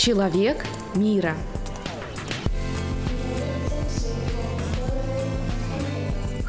Человек мира.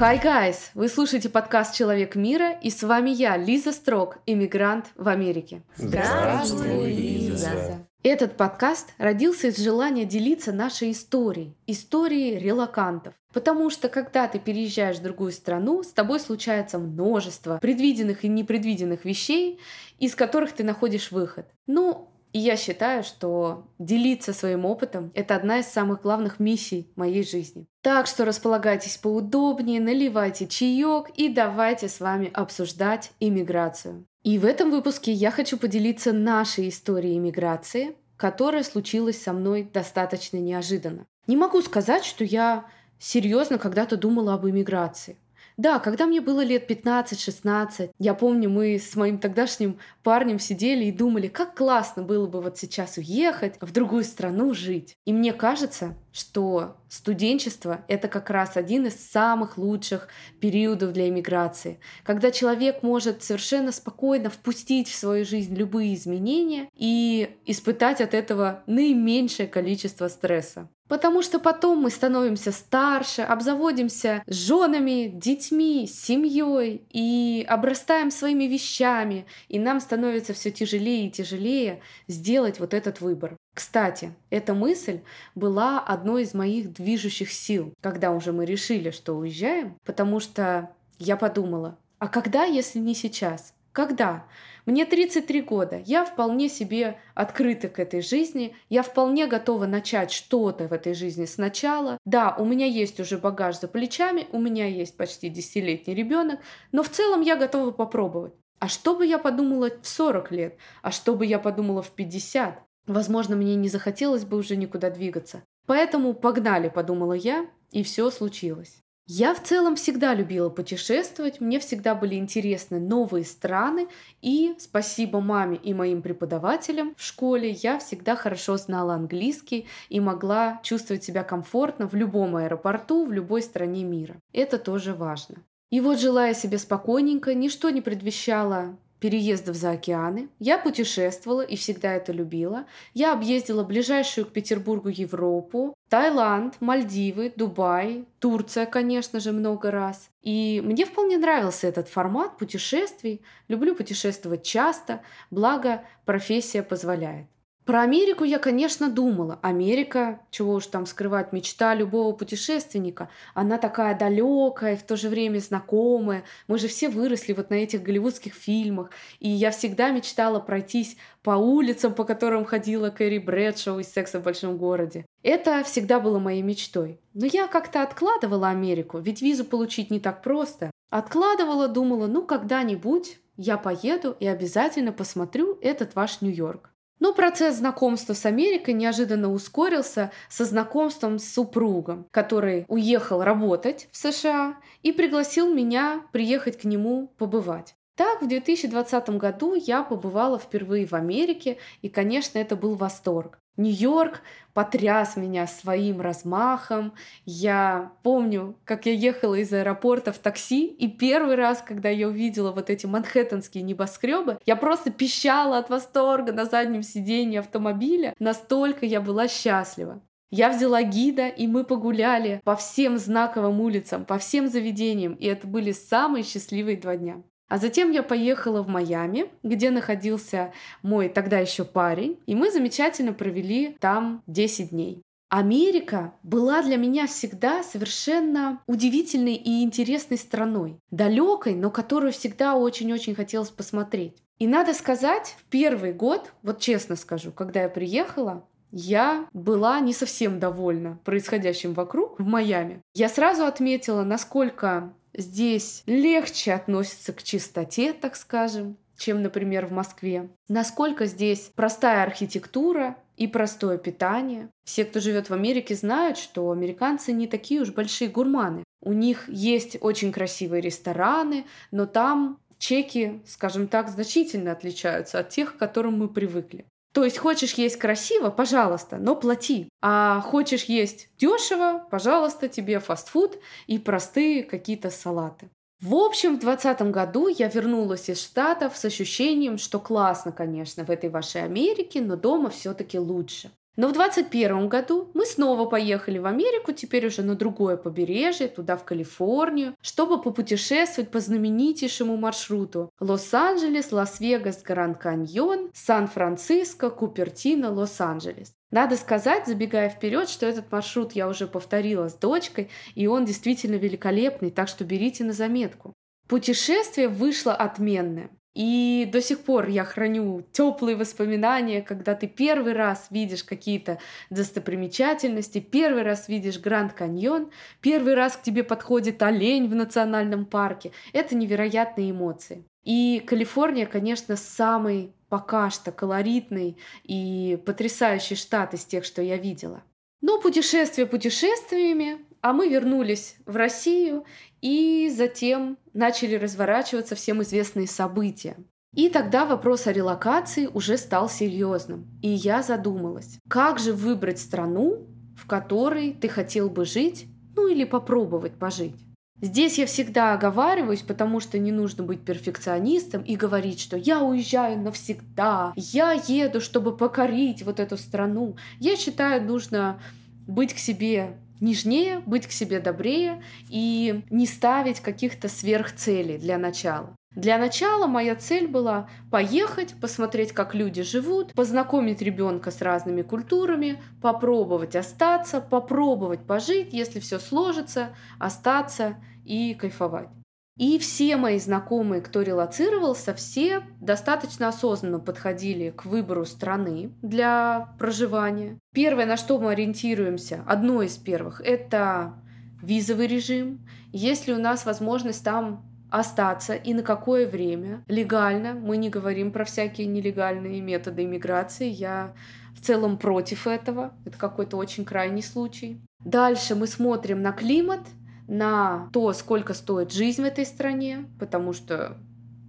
Hi, guys! Вы слушаете подкаст «Человек мира», и с вами я, Лиза Строк, иммигрант в Америке. Здравствуй, Лиза! Этот подкаст родился из желания делиться нашей историей, историей релакантов. Потому что когда ты переезжаешь в другую страну, с тобой случается множество предвиденных и непредвиденных вещей, из которых ты находишь выход. Ну, и я считаю, что делиться своим опытом – это одна из самых главных миссий моей жизни. Так что располагайтесь поудобнее, наливайте чаек и давайте с вами обсуждать иммиграцию. И в этом выпуске я хочу поделиться нашей историей иммиграции, которая случилась со мной достаточно неожиданно. Не могу сказать, что я серьезно когда-то думала об иммиграции. Да, когда мне было лет 15-16, я помню, мы с моим тогдашним парнем сидели и думали, как классно было бы вот сейчас уехать в другую страну жить. И мне кажется, что студенчество — это как раз один из самых лучших периодов для иммиграции, когда человек может совершенно спокойно впустить в свою жизнь любые изменения и испытать от этого наименьшее количество стресса. Потому что потом мы становимся старше, обзаводимся женами, детьми, семьей и обрастаем своими вещами, и нам становится все тяжелее и тяжелее сделать вот этот выбор. Кстати, эта мысль была одной из моих движущих сил, когда уже мы решили, что уезжаем, потому что я подумала, а когда, если не сейчас? Когда? Мне 33 года, я вполне себе открыта к этой жизни, я вполне готова начать что-то в этой жизни сначала. Да, у меня есть уже багаж за плечами, у меня есть почти десятилетний ребенок, но в целом я готова попробовать. А что бы я подумала в 40 лет? А что бы я подумала в 50? Возможно, мне не захотелось бы уже никуда двигаться. Поэтому погнали, подумала я, и все случилось. Я в целом всегда любила путешествовать, мне всегда были интересны новые страны, и спасибо маме и моим преподавателям в школе я всегда хорошо знала английский и могла чувствовать себя комфортно в любом аэропорту, в любой стране мира. Это тоже важно. И вот, желая себе спокойненько, ничто не предвещало переездов за океаны. Я путешествовала и всегда это любила. Я объездила ближайшую к Петербургу Европу, Таиланд, Мальдивы, Дубай, Турция, конечно же, много раз. И мне вполне нравился этот формат путешествий. Люблю путешествовать часто, благо профессия позволяет. Про Америку я, конечно, думала. Америка, чего уж там скрывать, мечта любого путешественника. Она такая далекая, в то же время знакомая. Мы же все выросли вот на этих голливудских фильмах. И я всегда мечтала пройтись по улицам, по которым ходила Кэрри Брэдшоу из «Секса в большом городе». Это всегда было моей мечтой. Но я как-то откладывала Америку, ведь визу получить не так просто. Откладывала, думала, ну когда-нибудь я поеду и обязательно посмотрю этот ваш Нью-Йорк. Но процесс знакомства с Америкой неожиданно ускорился со знакомством с супругом, который уехал работать в США и пригласил меня приехать к нему побывать. Так, в 2020 году я побывала впервые в Америке, и, конечно, это был восторг. Нью-Йорк потряс меня своим размахом. Я помню, как я ехала из аэропорта в такси, и первый раз, когда я увидела вот эти манхэттенские небоскребы, я просто пищала от восторга на заднем сиденье автомобиля. Настолько я была счастлива. Я взяла гида, и мы погуляли по всем знаковым улицам, по всем заведениям, и это были самые счастливые два дня. А затем я поехала в Майами, где находился мой тогда еще парень, и мы замечательно провели там 10 дней. Америка была для меня всегда совершенно удивительной и интересной страной, далекой, но которую всегда очень-очень хотелось посмотреть. И надо сказать, в первый год, вот честно скажу, когда я приехала, я была не совсем довольна происходящим вокруг в Майами. Я сразу отметила, насколько здесь легче относятся к чистоте, так скажем, чем, например, в Москве. Насколько здесь простая архитектура и простое питание. Все, кто живет в Америке, знают, что американцы не такие уж большие гурманы. У них есть очень красивые рестораны, но там чеки, скажем так, значительно отличаются от тех, к которым мы привыкли. То есть хочешь есть красиво, пожалуйста, но плати. А хочешь есть дешево, пожалуйста, тебе фастфуд и простые какие-то салаты. В общем, в 2020 году я вернулась из Штатов с ощущением, что классно, конечно, в этой вашей Америке, но дома все-таки лучше. Но в 2021 году мы снова поехали в Америку, теперь уже на другое побережье, туда в Калифорнию, чтобы попутешествовать по знаменитейшему маршруту Лос-Анджелес, Лас-Вегас, Гранд-Каньон, Сан-Франциско, Купертино, Лос-Анджелес. Надо сказать, забегая вперед, что этот маршрут я уже повторила с дочкой, и он действительно великолепный, так что берите на заметку. Путешествие вышло отменное. И до сих пор я храню теплые воспоминания, когда ты первый раз видишь какие-то достопримечательности, первый раз видишь Гранд Каньон, первый раз к тебе подходит олень в национальном парке. Это невероятные эмоции. И Калифорния, конечно, самый пока что колоритный и потрясающий штат из тех, что я видела. Но путешествия путешествиями, а мы вернулись в Россию и затем начали разворачиваться всем известные события. И тогда вопрос о релокации уже стал серьезным. И я задумалась, как же выбрать страну, в которой ты хотел бы жить, ну или попробовать пожить. Здесь я всегда оговариваюсь, потому что не нужно быть перфекционистом и говорить, что я уезжаю навсегда, я еду, чтобы покорить вот эту страну. Я считаю, нужно быть к себе нежнее, быть к себе добрее и не ставить каких-то сверхцелей для начала. Для начала моя цель была поехать, посмотреть, как люди живут, познакомить ребенка с разными культурами, попробовать остаться, попробовать пожить, если все сложится, остаться и кайфовать. И все мои знакомые, кто релацировался, все достаточно осознанно подходили к выбору страны для проживания. Первое, на что мы ориентируемся, одно из первых, это визовый режим. Есть ли у нас возможность там остаться и на какое время легально. Мы не говорим про всякие нелегальные методы иммиграции. Я в целом против этого. Это какой-то очень крайний случай. Дальше мы смотрим на климат – на то, сколько стоит жизнь в этой стране, потому что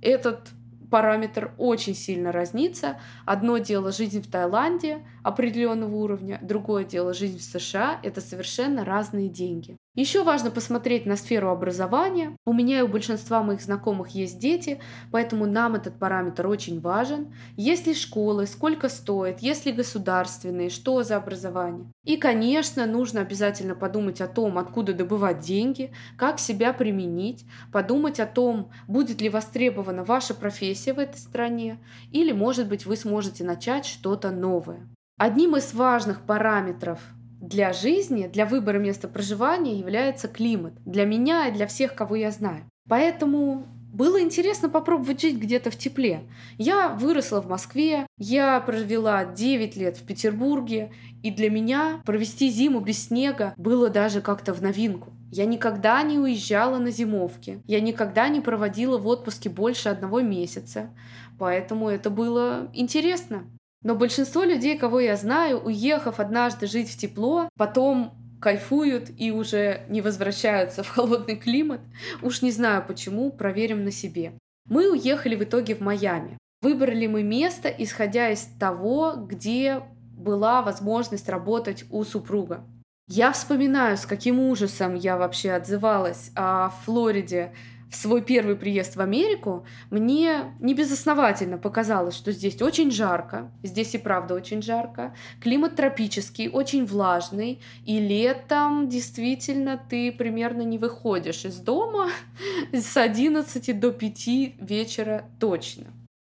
этот параметр очень сильно разнится. Одно дело жизнь в Таиланде определенного уровня, другое дело жизнь в США. Это совершенно разные деньги. Еще важно посмотреть на сферу образования. У меня и у большинства моих знакомых есть дети, поэтому нам этот параметр очень важен. Есть ли школы, сколько стоит, есть ли государственные, что за образование. И, конечно, нужно обязательно подумать о том, откуда добывать деньги, как себя применить, подумать о том, будет ли востребована ваша профессия в этой стране, или, может быть, вы сможете начать что-то новое. Одним из важных параметров для жизни, для выбора места проживания является климат. Для меня и для всех, кого я знаю. Поэтому было интересно попробовать жить где-то в тепле. Я выросла в Москве, я провела 9 лет в Петербурге, и для меня провести зиму без снега было даже как-то в новинку. Я никогда не уезжала на зимовки, я никогда не проводила в отпуске больше одного месяца, поэтому это было интересно. Но большинство людей, кого я знаю, уехав однажды жить в тепло, потом кайфуют и уже не возвращаются в холодный климат. Уж не знаю почему, проверим на себе. Мы уехали в итоге в Майами. Выбрали мы место, исходя из того, где была возможность работать у супруга. Я вспоминаю, с каким ужасом я вообще отзывалась о Флориде в свой первый приезд в Америку, мне не безосновательно показалось, что здесь очень жарко, здесь и правда очень жарко, климат тропический, очень влажный, и летом действительно ты примерно не выходишь из дома с 11 до 5 вечера точно.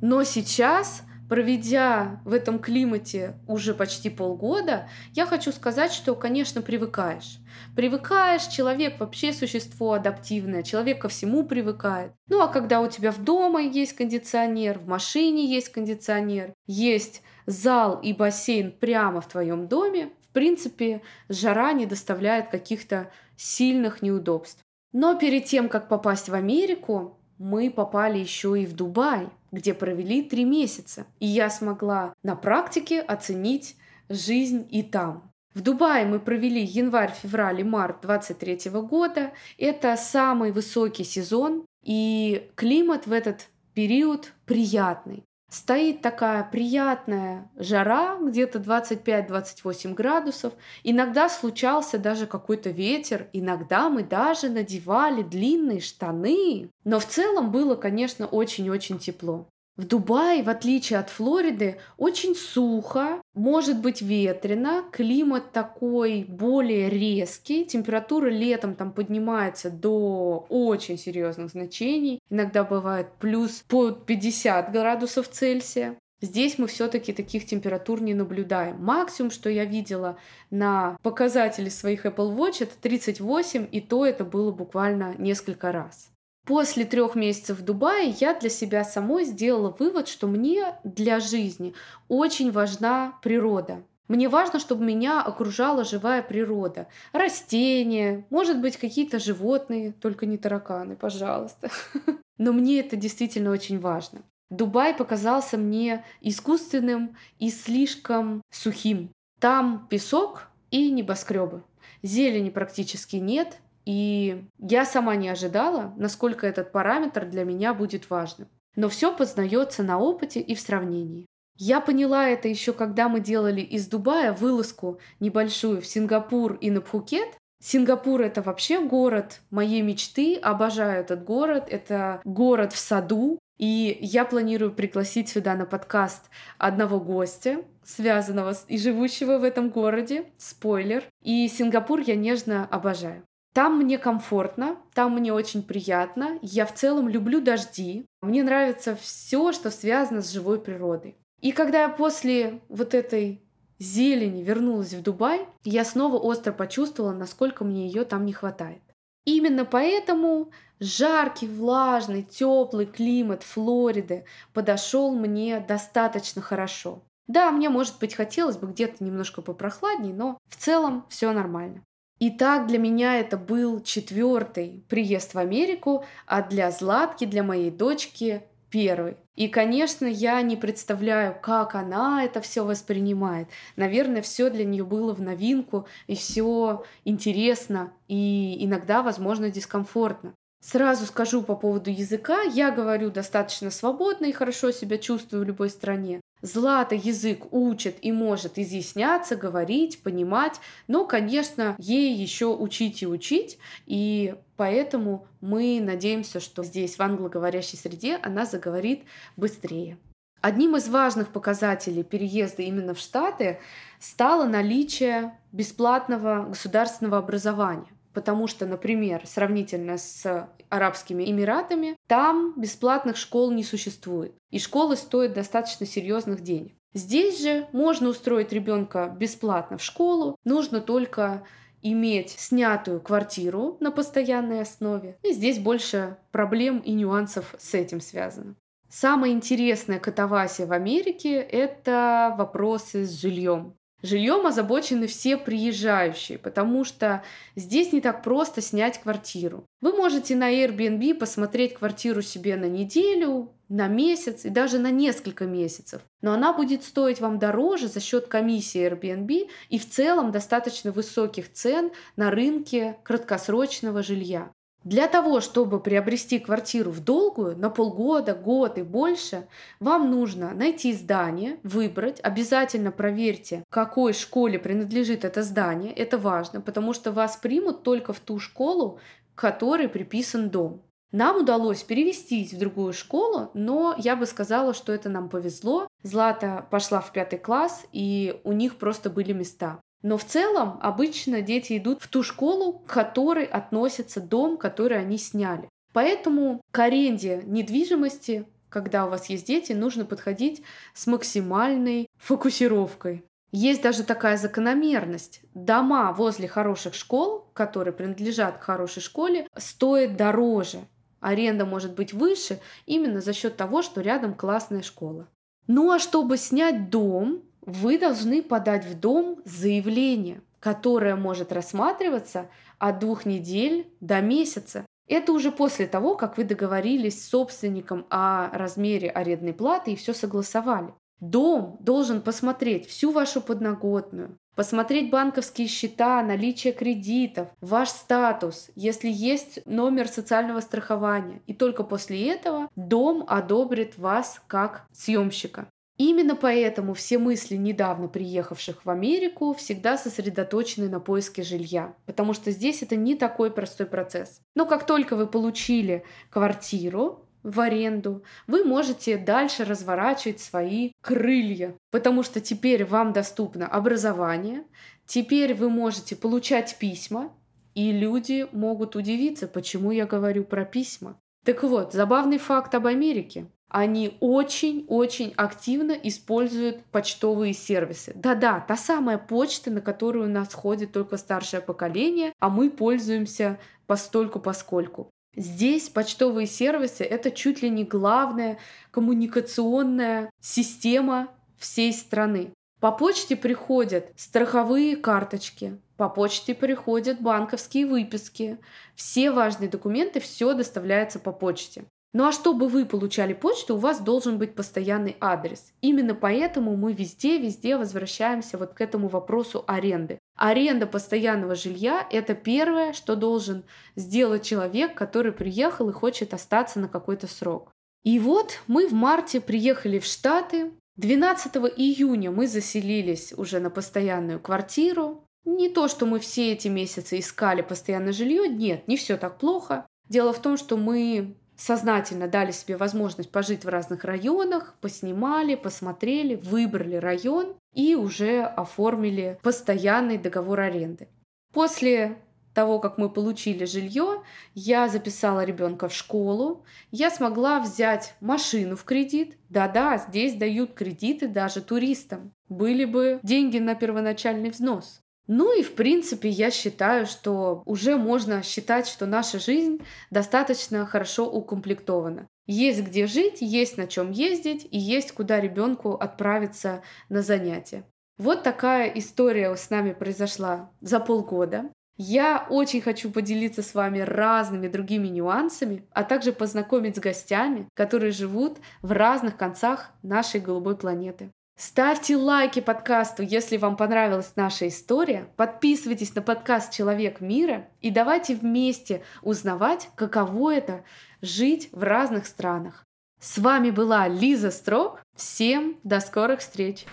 Но сейчас проведя в этом климате уже почти полгода, я хочу сказать, что, конечно, привыкаешь. Привыкаешь, человек вообще существо адаптивное, человек ко всему привыкает. Ну а когда у тебя в дома есть кондиционер, в машине есть кондиционер, есть зал и бассейн прямо в твоем доме, в принципе, жара не доставляет каких-то сильных неудобств. Но перед тем, как попасть в Америку, мы попали еще и в Дубай, где провели три месяца. И я смогла на практике оценить жизнь и там. В Дубае мы провели январь, февраль и март 23 года. Это самый высокий сезон, и климат в этот период приятный. Стоит такая приятная жара, где-то 25-28 градусов. Иногда случался даже какой-то ветер. Иногда мы даже надевали длинные штаны. Но в целом было, конечно, очень-очень тепло. В Дубае, в отличие от Флориды, очень сухо, может быть ветрено, климат такой более резкий, температура летом там поднимается до очень серьезных значений, иногда бывает плюс под 50 градусов Цельсия. Здесь мы все-таки таких температур не наблюдаем. Максимум, что я видела на показателе своих Apple Watch, это 38, и то это было буквально несколько раз. После трех месяцев в Дубае я для себя самой сделала вывод, что мне для жизни очень важна природа. Мне важно, чтобы меня окружала живая природа. Растения, может быть, какие-то животные, только не тараканы, пожалуйста. Но мне это действительно очень важно. Дубай показался мне искусственным и слишком сухим. Там песок и небоскребы. Зелени практически нет, и я сама не ожидала, насколько этот параметр для меня будет важным. Но все познается на опыте и в сравнении. Я поняла это еще когда мы делали из Дубая вылазку небольшую в Сингапур и на Пхукет. Сингапур это вообще город моей мечты, обожаю этот город. Это город в саду, и я планирую пригласить сюда на подкаст одного гостя, связанного с, и живущего в этом городе. Спойлер. И Сингапур я нежно обожаю. Там мне комфортно, там мне очень приятно. Я в целом люблю дожди. Мне нравится все, что связано с живой природой. И когда я после вот этой зелени вернулась в Дубай, я снова остро почувствовала, насколько мне ее там не хватает. Именно поэтому жаркий, влажный, теплый климат Флориды подошел мне достаточно хорошо. Да, мне, может быть, хотелось бы где-то немножко попрохладнее, но в целом все нормально. И так для меня это был четвертый приезд в Америку, а для Златки, для моей дочки, первый. И, конечно, я не представляю, как она это все воспринимает. Наверное, все для нее было в новинку, и все интересно, и иногда, возможно, дискомфортно. Сразу скажу по поводу языка. Я говорю достаточно свободно и хорошо себя чувствую в любой стране. Злата язык учит и может изъясняться, говорить, понимать, но, конечно, ей еще учить и учить, и поэтому мы надеемся, что здесь, в англоговорящей среде, она заговорит быстрее. Одним из важных показателей переезда именно в Штаты стало наличие бесплатного государственного образования потому что, например, сравнительно с Арабскими Эмиратами, там бесплатных школ не существует, и школы стоят достаточно серьезных денег. Здесь же можно устроить ребенка бесплатно в школу, нужно только иметь снятую квартиру на постоянной основе. И здесь больше проблем и нюансов с этим связано. Самая интересная катавасия в Америке – это вопросы с жильем. Жильем озабочены все приезжающие, потому что здесь не так просто снять квартиру. Вы можете на Airbnb посмотреть квартиру себе на неделю, на месяц и даже на несколько месяцев. Но она будет стоить вам дороже за счет комиссии Airbnb и в целом достаточно высоких цен на рынке краткосрочного жилья. Для того, чтобы приобрести квартиру в долгую, на полгода, год и больше, вам нужно найти здание, выбрать, обязательно проверьте, какой школе принадлежит это здание, это важно, потому что вас примут только в ту школу, к которой приписан дом. Нам удалось перевестись в другую школу, но я бы сказала, что это нам повезло. Злата пошла в пятый класс, и у них просто были места. Но в целом обычно дети идут в ту школу, к которой относится дом, который они сняли. Поэтому к аренде недвижимости, когда у вас есть дети, нужно подходить с максимальной фокусировкой. Есть даже такая закономерность. Дома возле хороших школ, которые принадлежат к хорошей школе, стоят дороже. Аренда может быть выше именно за счет того, что рядом классная школа. Ну а чтобы снять дом, вы должны подать в дом заявление, которое может рассматриваться от двух недель до месяца. Это уже после того, как вы договорились с собственником о размере арендной платы и все согласовали. Дом должен посмотреть всю вашу подноготную, посмотреть банковские счета, наличие кредитов, ваш статус, если есть номер социального страхования. И только после этого дом одобрит вас как съемщика. Именно поэтому все мысли недавно приехавших в Америку всегда сосредоточены на поиске жилья, потому что здесь это не такой простой процесс. Но как только вы получили квартиру, в аренду, вы можете дальше разворачивать свои крылья, потому что теперь вам доступно образование, теперь вы можете получать письма, и люди могут удивиться, почему я говорю про письма. Так вот, забавный факт об Америке они очень-очень активно используют почтовые сервисы. Да-да, та самая почта, на которую у нас ходит только старшее поколение, а мы пользуемся постольку поскольку. Здесь почтовые сервисы — это чуть ли не главная коммуникационная система всей страны. По почте приходят страховые карточки, по почте приходят банковские выписки. Все важные документы, все доставляется по почте. Ну а чтобы вы получали почту, у вас должен быть постоянный адрес. Именно поэтому мы везде-везде возвращаемся вот к этому вопросу аренды. Аренда постоянного жилья – это первое, что должен сделать человек, который приехал и хочет остаться на какой-то срок. И вот мы в марте приехали в Штаты. 12 июня мы заселились уже на постоянную квартиру. Не то, что мы все эти месяцы искали постоянное жилье, нет, не все так плохо. Дело в том, что мы сознательно дали себе возможность пожить в разных районах, поснимали, посмотрели, выбрали район и уже оформили постоянный договор аренды. После того, как мы получили жилье, я записала ребенка в школу, я смогла взять машину в кредит. Да-да, здесь дают кредиты даже туристам. Были бы деньги на первоначальный взнос. Ну и в принципе я считаю, что уже можно считать, что наша жизнь достаточно хорошо укомплектована. Есть где жить, есть на чем ездить и есть куда ребенку отправиться на занятия. Вот такая история с нами произошла за полгода. Я очень хочу поделиться с вами разными другими нюансами, а также познакомить с гостями, которые живут в разных концах нашей голубой планеты. Ставьте лайки подкасту, если вам понравилась наша история. Подписывайтесь на подкаст «Человек мира» и давайте вместе узнавать, каково это жить в разных странах. С вами была Лиза Строк. Всем до скорых встреч!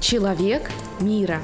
Человек мира.